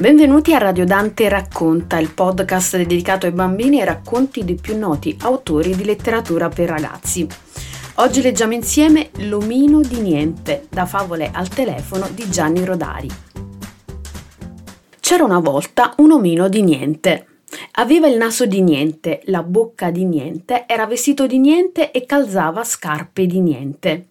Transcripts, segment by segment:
Benvenuti a Radio Dante Racconta, il podcast dedicato ai bambini e racconti dei più noti autori di letteratura per ragazzi. Oggi leggiamo insieme L'omino di niente, da favole al telefono di Gianni Rodari. C'era una volta un omino di niente. Aveva il naso di niente, la bocca di niente, era vestito di niente e calzava scarpe di niente.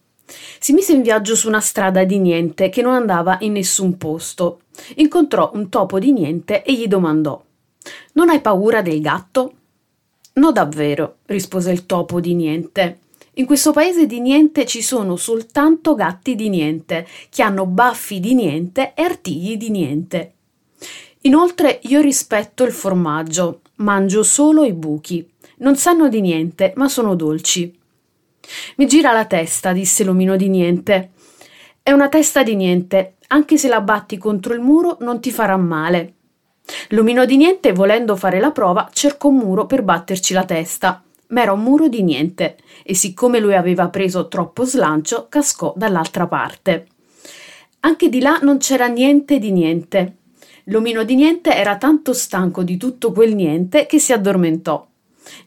Si mise in viaggio su una strada di niente che non andava in nessun posto. Incontrò un topo di niente e gli domandò: Non hai paura del gatto? No, davvero, rispose il topo di niente. In questo paese di niente ci sono soltanto gatti di niente, che hanno baffi di niente e artigli di niente. Inoltre io rispetto il formaggio, mangio solo i buchi. Non sanno di niente, ma sono dolci. Mi gira la testa, disse l'omino di niente. È una testa di niente, anche se la batti contro il muro non ti farà male. L'omino di niente, volendo fare la prova, cercò un muro per batterci la testa, ma era un muro di niente, e siccome lui aveva preso troppo slancio, cascò dall'altra parte. Anche di là non c'era niente di niente. L'omino di niente era tanto stanco di tutto quel niente che si addormentò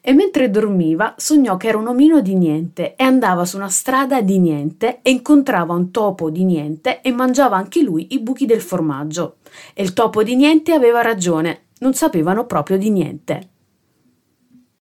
e mentre dormiva sognò che era un omino di niente e andava su una strada di niente e incontrava un topo di niente e mangiava anche lui i buchi del formaggio. E il topo di niente aveva ragione, non sapevano proprio di niente.